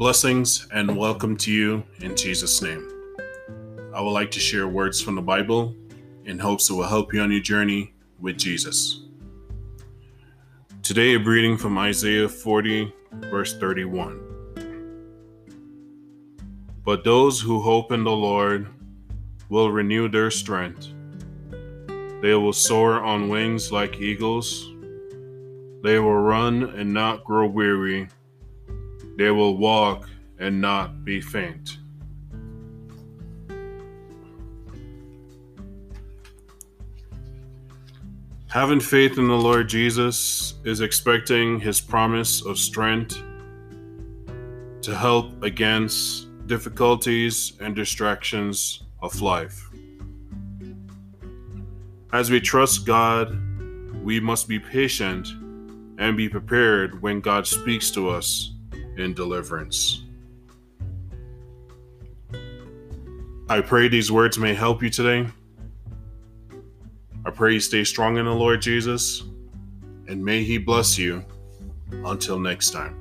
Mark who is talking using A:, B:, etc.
A: Blessings and welcome to you in Jesus' name. I would like to share words from the Bible in hopes it will help you on your journey with Jesus. Today, a reading from Isaiah 40, verse 31. But those who hope in the Lord will renew their strength. They will soar on wings like eagles. They will run and not grow weary. They will walk and not be faint. Having faith in the Lord Jesus is expecting his promise of strength to help against difficulties and distractions of life. As we trust God, we must be patient and be prepared when God speaks to us in deliverance. I pray these words may help you today. I pray you stay strong in the Lord Jesus, and may He bless you. Until next time.